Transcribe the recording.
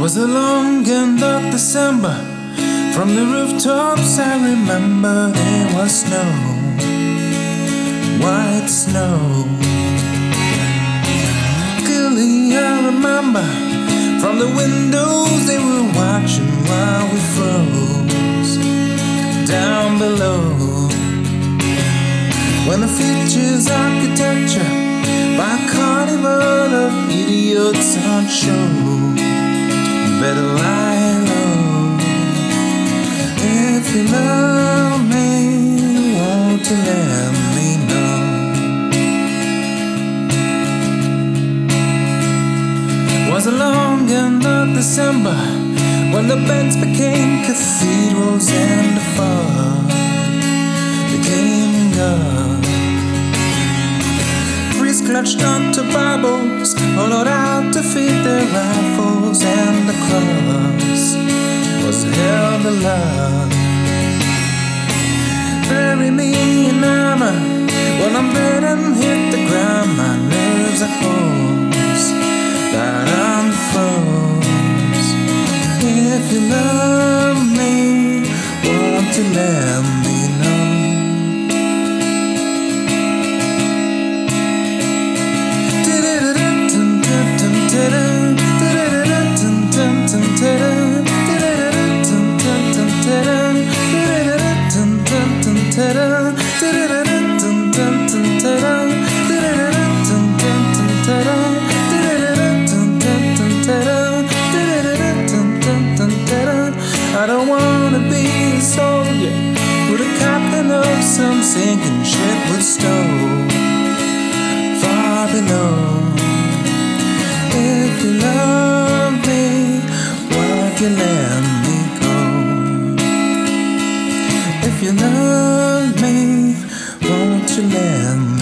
Was a long and dark December. From the rooftops, I remember there was snow, white snow. Clearly, I remember from the windows they were watching while we froze down below. When the future's architecture by carnival of idiots on show You better lie low. If you love me, won't you let me know? Was a long and dark December when the bends became cathedrals and the fog Priests clutched onto Bibles, hollowed out to feed their rifles, and the cross was held alive. Bury me in armor when I'm dead and hit the ground. My nerves are close, that unfroze. If you love me, won't you let I don't wanna be a soldier with a captain of some sinking ship with stove far below. If